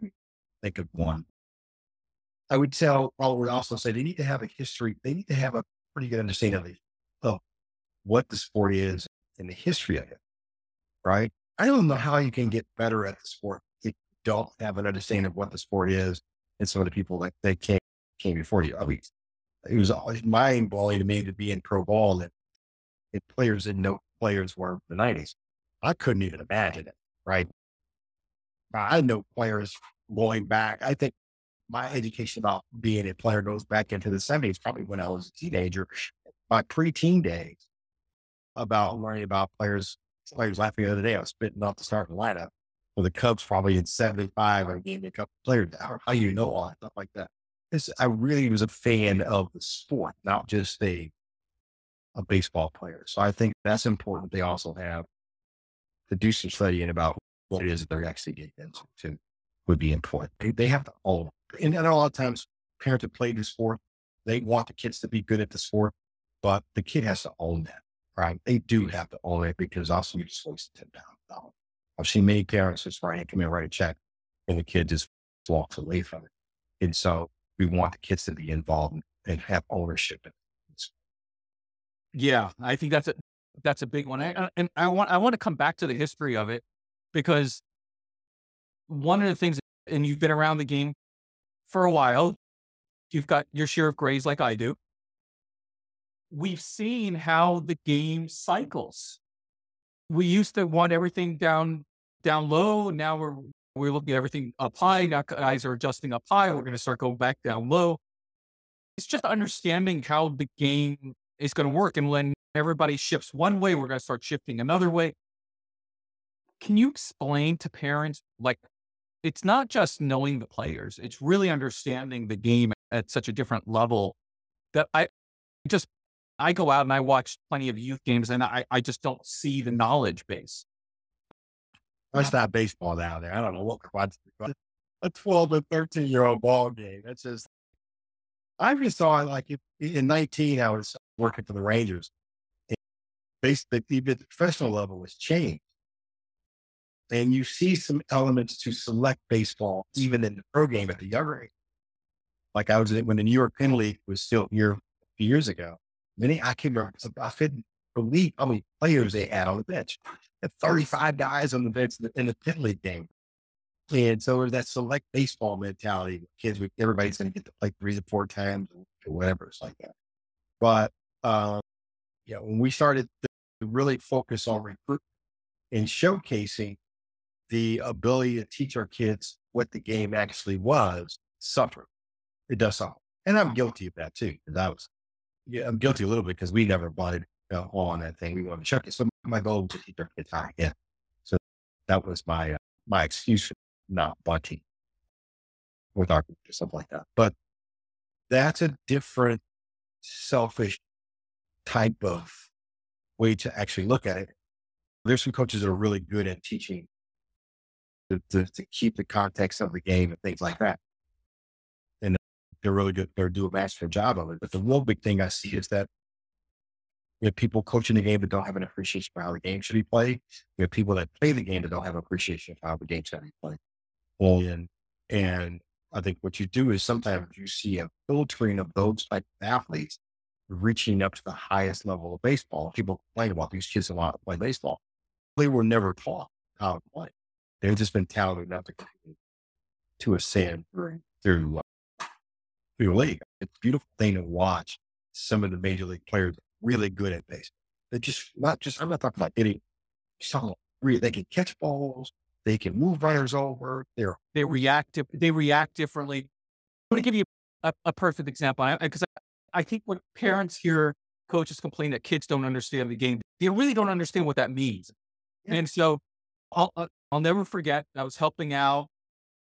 think of one. I would tell, I would also say they need to have a history. They need to have a pretty good understanding of, of what the sport is and the history of it, right? I don't know how you can get better at the sport if you don't have an understanding of what the sport is and some of the people that, that came, came before you. I mean, it was always mind blowing to me to be in pro ball and, and players didn't know players were in the 90s. I couldn't even imagine it, right? I know players going back. I think my education about being a player goes back into the 70s, probably when I was a teenager, my preteen days about mm-hmm. learning about players. Somebody was laughing the other day. I was spitting off the starting lineup for the Cubs, probably in 75, and gave me a couple players. How, how you know all that stuff like that? I really was a fan of the sport, not just a a baseball player. So I think that's important. They also have to do some studying about what it is that they're actually getting into too, would be important. They, they have to own, and, and a lot of times parents that play the sport, they want the kids to be good at the sport, but the kid has to own that, right? They do have to own it because also you just ten pounds. I've seen many parents just write, come in, write a check, and the kid just walks away from it. And so we want the kids to be involved and have ownership. in it. Yeah, I think that's a that's a big one. I, uh, and I want I want to come back to the history of it because one of the things, and you've been around the game for a while, you've got your share of grades like I do. We've seen how the game cycles. We used to want everything down down low. Now we're we're looking at everything up high. Now guys are adjusting up high. We're going to start going back down low. It's just understanding how the game is going to work. And when everybody shifts one way, we're going to start shifting another way. Can you explain to parents, like, it's not just knowing the players, it's really understanding the game at such a different level that I just, I go out and I watch plenty of youth games and I, I just don't see the knowledge base. That's not baseball down there. I don't know what. A 12 and 13 year old ball game. That's just, I just saw like in 19, I was working for the Rangers. Basically, even the professional level was changed. And you see some elements to select baseball, even in the pro game at the younger age. like I was when the New York Penn League was still here a few years ago. Many I can remember, I couldn't believe how many players they had on the bench. Had 35 guys on the bench in the Penn League game. And so there's that select baseball mentality. Kids, everybody's going to get to play three to four times or whatever. It's like that. But, um, yeah, when we started to really focus on recruitment and showcasing the ability to teach our kids what the game actually was, suffer. It does suffer. And I'm guilty of that too. Because I was, yeah, I'm guilty a little bit because we never wanted uh, on that thing. We wanted to check it. So my goal was to teach our kids how get. So that was my, uh, my excuse for not wanting with our or something like that. But that's a different selfish type of way to actually look at it. There's some coaches that are really good at teaching to, to, to keep the context of the game and things like that. They're really good. They're doing a master job of it. But the real big thing I see is that we have people coaching the game that don't have an appreciation for how the game should be played. We have people that play the game that don't have appreciation for how the game should be played. And, and I think what you do is sometimes you see a filtering of those type of athletes reaching up to the highest level of baseball. People complain about these kids a lot play baseball. They were never taught how to play. They've just been talented enough to to ascend through through, league. It's a beautiful thing to watch some of the major league players really good at baseball. They just not just I'm not talking about hitting. Some they can catch balls. They can move runners over. They're they react. They react differently. I'm going to give you a, a perfect example because I, I, think when parents hear coaches complain that kids don't understand the game, they really don't understand what that means. Yeah. And so I'll, I'll never forget, I was helping out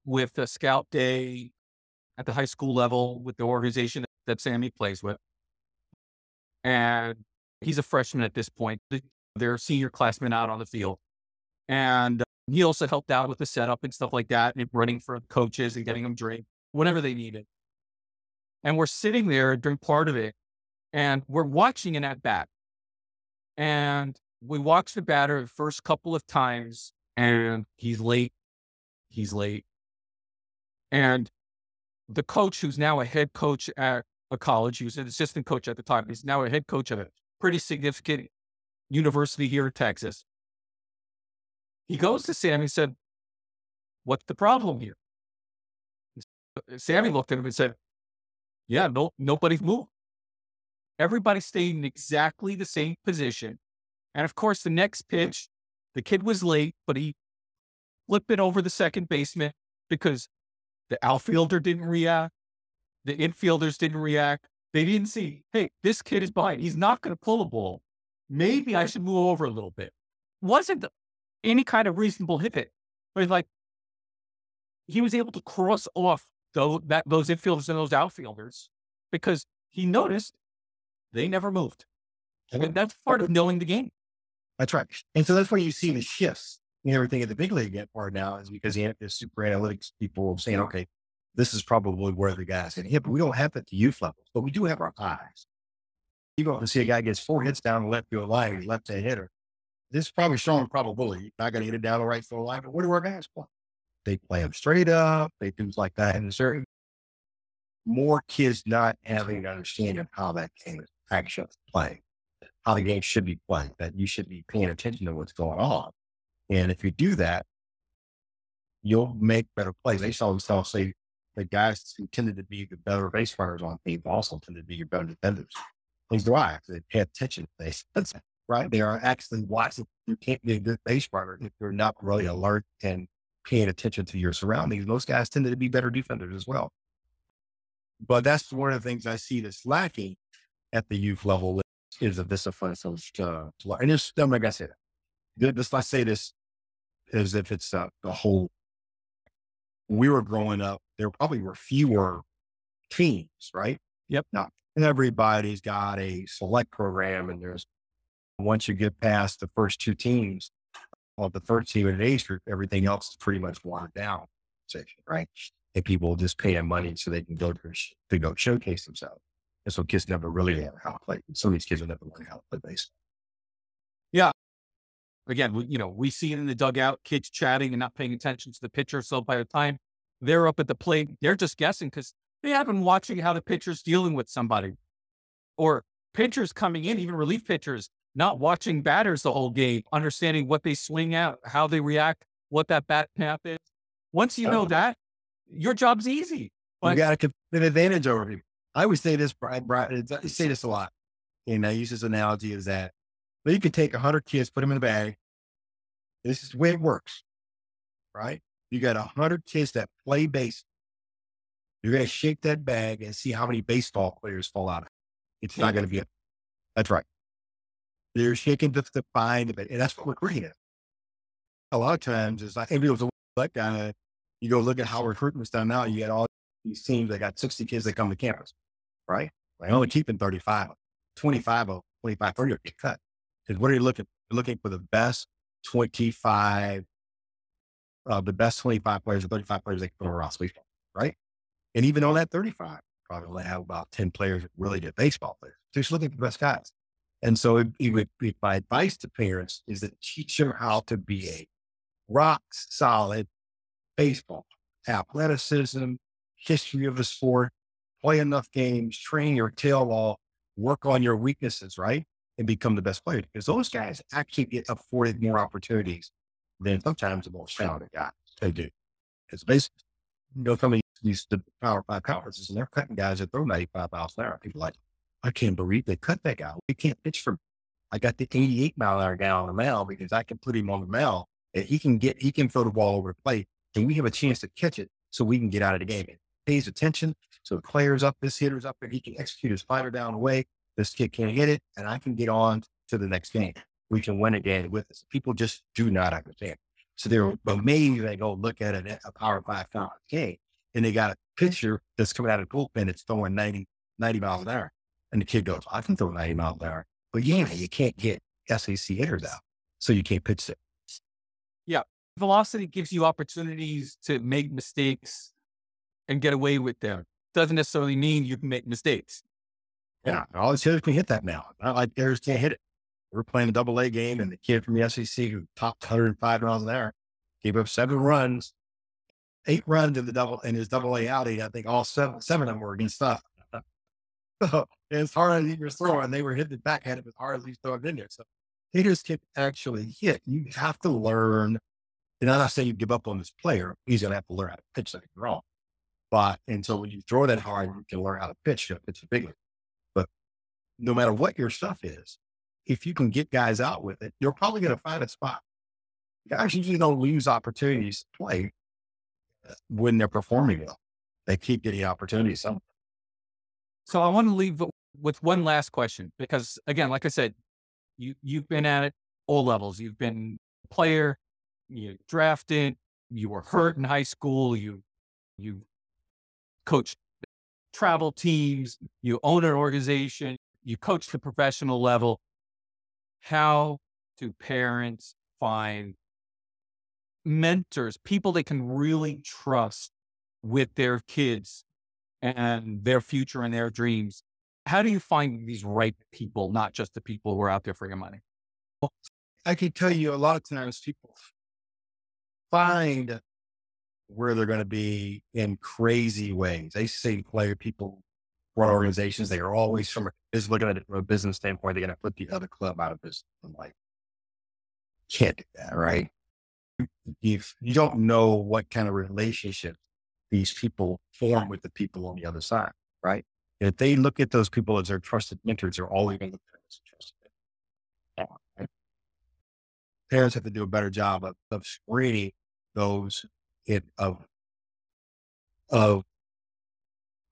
with a scout day at the high school level with the organization that Sammy plays with. And he's a freshman at this point. They're senior classmen out on the field. And he also helped out with the setup and stuff like that, and running for coaches and getting them drink, whatever they needed. And we're sitting there during part of it, and we're watching an at bat. And we watch the batter the first couple of times, and he's late. He's late. And the coach, who's now a head coach at a college, he was an assistant coach at the time. He's now a head coach at a pretty significant university here in Texas. He goes to Sammy and said, What's the problem here? Sammy looked at him and said, Yeah, no, nobody's moved. Everybody stayed in exactly the same position. And of course, the next pitch, the kid was late, but he flipped it over the second baseman because the outfielder didn't react. The infielders didn't react. They didn't see, hey, this kid is behind. He's not going to pull a ball. Maybe I should move over a little bit. Wasn't any kind of reasonable hit. But like, he was able to cross off those, that, those infielders and those outfielders because he noticed they never moved. And that's part of knowing the game. That's right. And so that's where you see the shifts everything at the big league get part now is because the, the super analytics people saying, okay, this is probably where the guy's going to hit, but we don't have it to youth levels, but we do have our eyes. You go and see a guy gets four hits down the left field line, he's left hand hitter. This is probably strong probability. Not going to hit it down the right field line, but what do our guys play? They play them straight up. They do like that. And there's more kids not having an understanding of how that game is actually playing how the game should be played, that you should be paying attention to what's going on. And if you do that, you'll make better plays. They saw themselves say the guys who tended to be the better base runners on teams also tended to be your better defenders. Things do I. They pay attention. to They, (laughs) right. They are actually watching. You can't be a good base runner if you're not really alert and paying attention to your surroundings. Those guys tended to be better defenders as well. But that's one of the things I see that's lacking at the youth level is a discipline so uh, learn. And it's, like I said, this, I say this as if it's uh, the whole, when we were growing up, there probably were fewer teams, right? Yep. Not And everybody's got a select program and there's, once you get past the first two teams of the first team in an age group, everything else is pretty much watered down section, right? And people just pay them money so they can go to, to go showcase themselves. And so kids never really learn how to play. Some of these kids will never learn how to play baseball. Yeah. Again, we, you know, we see it in the dugout, kids chatting and not paying attention to the pitcher. So by the time they're up at the plate, they're just guessing because they have been watching how the pitcher's dealing with somebody or pitchers coming in, even relief pitchers, not watching batters the whole game, understanding what they swing at, how they react, what that bat path is. Once you know uh-huh. that, your job's easy. But you got an advantage over people. I always say this, Brian, Brian, I say this a lot. And I use this analogy is that but you can take 100 kids, put them in a bag. This is the way it works, right? You got 100 kids that play baseball. You're going to shake that bag and see how many baseball players fall out of it. It's not going to be, a, that's right. They're shaking to, to find it. And that's what we're creating. A lot of times it's like, maybe it was a of, you go look at how recruitment's done now. You get all these teams that got 60 kids that come to campus, right? Like oh, only keeping 35, 25 of 25, 30 get cut. Because what are you looking? You're looking for the best 25, uh, the best 25 players or 35 players they can put around baseball, right? And even on that 35, probably only have about 10 players really get baseball players. So you're looking for the best guys. And so it, it would be my advice to parents is to teach them how to be a rock solid baseball, athleticism, history of the sport, play enough games, train your tail off, work on your weaknesses, right? And become the best player because those guys actually get afforded more opportunities than sometimes the most talented guys. They do. It's basically, you know, some of these the power five conferences and they're cutting guys that throw 95 miles an hour. People like, I can't believe they cut that guy. We can't pitch for me. I got the 88 mile an hour guy on the mound because I can put him on the mound and he can get, he can throw the ball over the plate and we have a chance to catch it so we can get out of the game. It pays attention. So the player's up, this hitter's up there. He can execute his fighter down the way. This kid can't hit it and I can get on to the next game. We can win again with this. People just do not understand. So they're mm-hmm. amazed. They go look at a, a power five game and they got a pitcher that's coming out of the bullpen. It's throwing 90, 90 miles an hour. And the kid goes, I can throw 90 miles an hour. But yeah, you can't get SEC hitters out. So you can't pitch it. Yeah. Velocity gives you opportunities to make mistakes and get away with them. Doesn't necessarily mean you can make mistakes. Yeah. All these hitters can hit that now. Not like hitters can't hit it. We're playing a double A game and the kid from the SEC who topped 105 miles an hour gave up seven runs, eight runs in the double in his double A outing. I think all seven, seven of them were against us. (laughs) So as hard as he was throwing, they were hitting the backhand as hard as he's throwing in there. So hitters can actually hit. You have to learn. And I'm not saying you give up on this player. He's going to have to learn how to pitch something wrong. But and so when you throw that hard, you can learn how to pitch. You pitch bigger. But no matter what your stuff is, if you can get guys out with it, you're probably going to find a spot. Guys usually don't lose opportunities to play uh, when they're performing well. They keep getting opportunities. Some so I want to leave with one last question because again, like I said, you you've been at it all levels. You've been a player, you drafted, you were hurt in high school, you you coached travel teams, you own an organization, you coach the professional level. How do parents find mentors, people they can really trust with their kids and their future and their dreams. How do you find these right people, not just the people who are out there for your money? I can tell you a lot of times people find where they're going to be in crazy ways. They say player people run organizations. They are always from is looking at it from a business standpoint. They're going to put the other club out of business. I'm like, can't do that, right? If you don't know what kind of relationship these people form with the people on the other side, right? If they look at those people as their trusted mentors, they're always going to look at them as trusted mentors. Right? Parents have to do a better job of, of screening those in, of of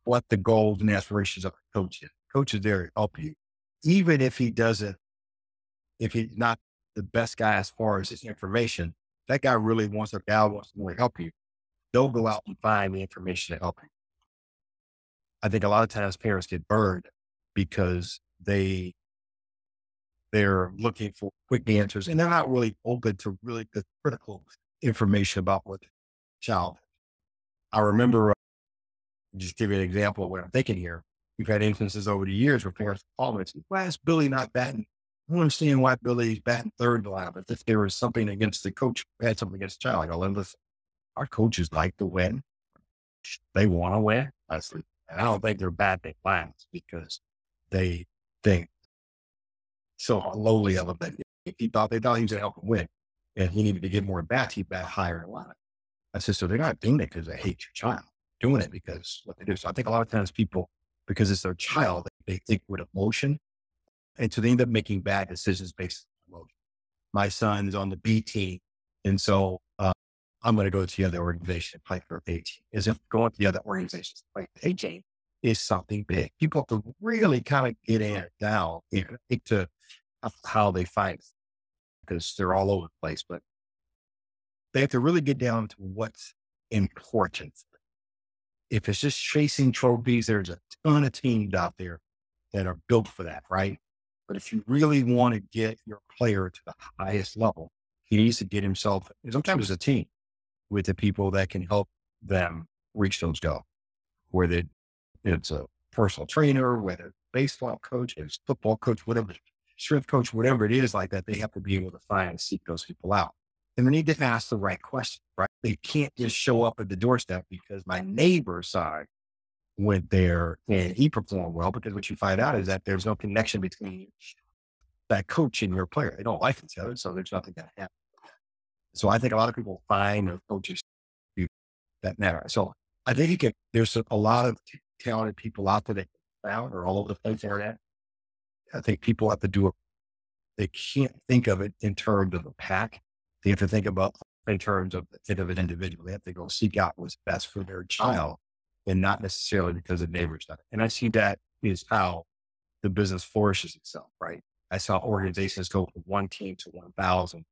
what the goals and aspirations of a coach is. Coach is there to help you, even if he doesn't, if he's not the best guy as far as his information. That guy really wants or gal wants to help you they'll go out and find the information to help you. I think a lot of times parents get burned because they they're looking for quick answers and they're not really open to really the critical information about what the child. I remember, just give you an example of what I'm thinking here. We've had instances over the years where parents oh, call me and say, "Why is Billy not batting?" I don't understand why Billy's batting third line, but if there was something against the coach, had something against the child, I go, listen, our coaches like to win. They want to win. I said, And I don't think they're bad big plans because they think so lowly of him that he thought they thought he was going to help him win and he needed to get more bats, he bat higher in a lot. I said, so they're not doing it because they hate your child, doing it because what they do. So I think a lot of times people, because it's their child, they think with emotion. And so they end up making bad decisions based on emotion. My son's on the B team. And so uh, I'm going to go to the other organization and play for A team. Is if going to the other organizations play A team is something big. People have to really kind of get in down think to how they find because they're all over the place, but they have to really get down to what's important. If it's just chasing trophies, there's a ton of teams out there that are built for that, right? But if you really want to get your player to the highest level, he needs to get himself, sometimes a team with the people that can help them reach those goals, whether it's a personal trainer, whether baseball coach, it's football coach, whatever strength coach, whatever it is like that, they have to be able to find and seek those people out. And they need to ask the right question, right? They can't just show up at the doorstep because my neighbor's side went there and he performed well. Because what you find out is that there's no connection between that coach and your player. They don't like each other, so there's nothing that happens. So I think a lot of people find their coaches that matter. So I think you can, there's a lot of talented people out there that found or all over the place internet I think people have to do it. They can't think of it in terms of a pack. They have to think about in terms of, of an individual. They have to go seek out what's best for their child and not necessarily because the neighbor's done it. And I see that is how the business flourishes itself, right? I saw organizations go from one team to 1,000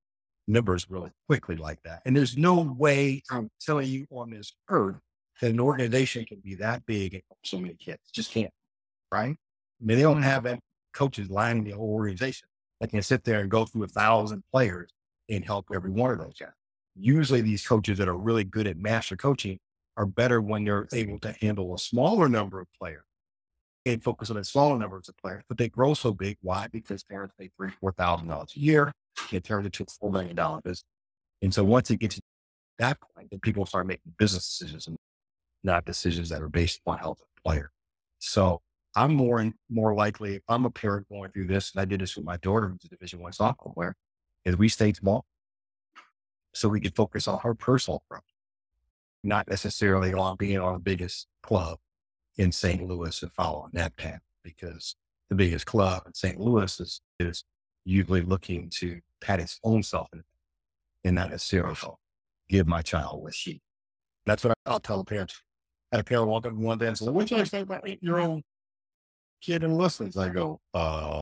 members really quickly like that. And there's no way I'm telling you on this earth that an organization can be that big and so many kids. Just can't, right? I mean, they don't have coaches lining the whole organization that can sit there and go through a thousand players and help every one of those guys. Usually these coaches that are really good at master coaching are better when they're able to handle a smaller number of players and focus on a smaller number of players, but they grow so big. Why? Because parents pay three, four thousand dollars a year. It turns into a four million dollar business. And so once it gets to that point, then people start making business decisions and not decisions that are based on health of the player. So I'm more and more likely, I'm a parent going through this, and I did this with my daughter who's a division one softball player, is we stayed small. So we could focus on her personal growth, not necessarily on being on the biggest club in St. Louis and following that path because the biggest club in St. Louis is, is usually looking to pat its own self and not necessarily give my child what she. That's what I'll tell the parents. I a parent walk up one day and say, what do you say about year old kid in lessons. I go, uh,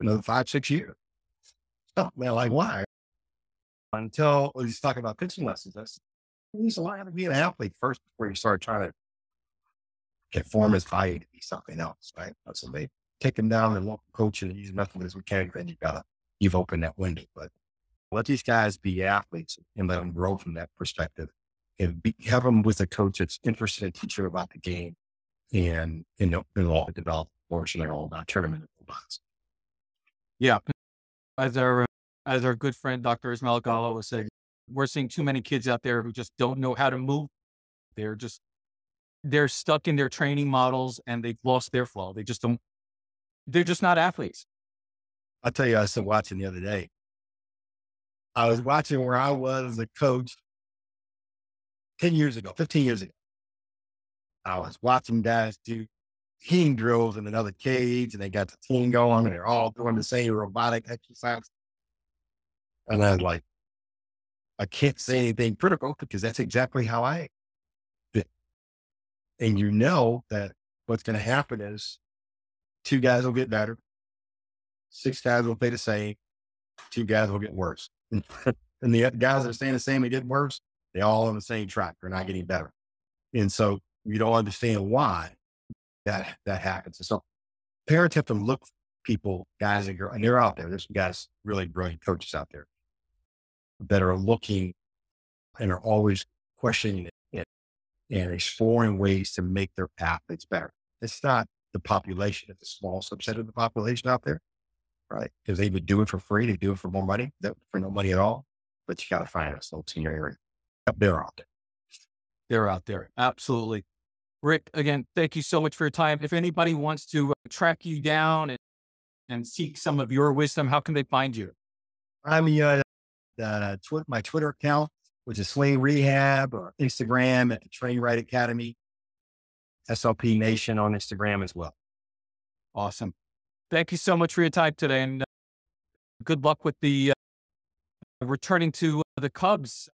another five, six years. Oh, man, like, why? Until well, he's talking about pitching lessons. I said, he's allowed to be an athlete first before you start trying to get form his body to be something else, right? Uh, so they take him down and local coach and use nothing as we can, then you gotta, you've opened that window. But let these guys be athletes and let them grow from that perspective and be, have them with a coach that's interested in teaching about the game and, you know, and all develop portion of all that tournament robots. Yeah. As our, as our good friend, Dr. Ismail Gallo was saying, we're seeing too many kids out there who just don't know how to move. They're just, they're stuck in their training models and they've lost their flow. They just don't, they're just not athletes. I'll tell you, I was watching the other day. I was watching where I was a coach 10 years ago, 15 years ago. I was watching guys do team drills in another cage and they got the team going and they're all doing the same robotic exercise. And I was like, I can't say anything critical because that's exactly how I fit. And you know that what's going to happen is two guys will get better, six guys will play the same, two guys will get worse. (laughs) and the guys that are staying the same and get worse, they all on the same track. They're not getting better. And so you don't understand why that that happens. And so parents have to look people, guys and girls, and they're out there. There's some guys, really brilliant coaches out there that are looking and are always questioning it and exploring ways to make their athletes better. It's not the population, it's a small subset of the population out there, right? Because they would do it for free, they do it for more money, for no money at all. But you got to find us in your area. They're out there. They're out there. Absolutely. Rick, again, thank you so much for your time. If anybody wants to uh, track you down and, and seek some of your wisdom, how can they find you? I'm uh, the tw- my Twitter account, which is Sling Rehab, or Instagram at the Train Right Academy, SLP Nation on Instagram as well. Awesome. Thank you so much for your time today, and uh, good luck with the uh, returning to uh, the Cubs.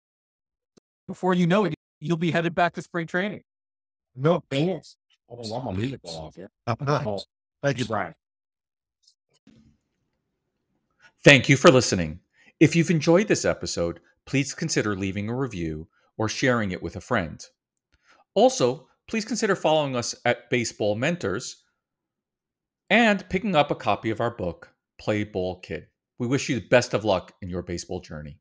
Before you know it, you'll be headed back to spring training. No, thanks. Oh, I'm gonna leave it off. Thank you, Brian. Thank you for listening. If you've enjoyed this episode, please consider leaving a review or sharing it with a friend. Also, please consider following us at Baseball Mentors and picking up a copy of our book, Play Ball Kid. We wish you the best of luck in your baseball journey.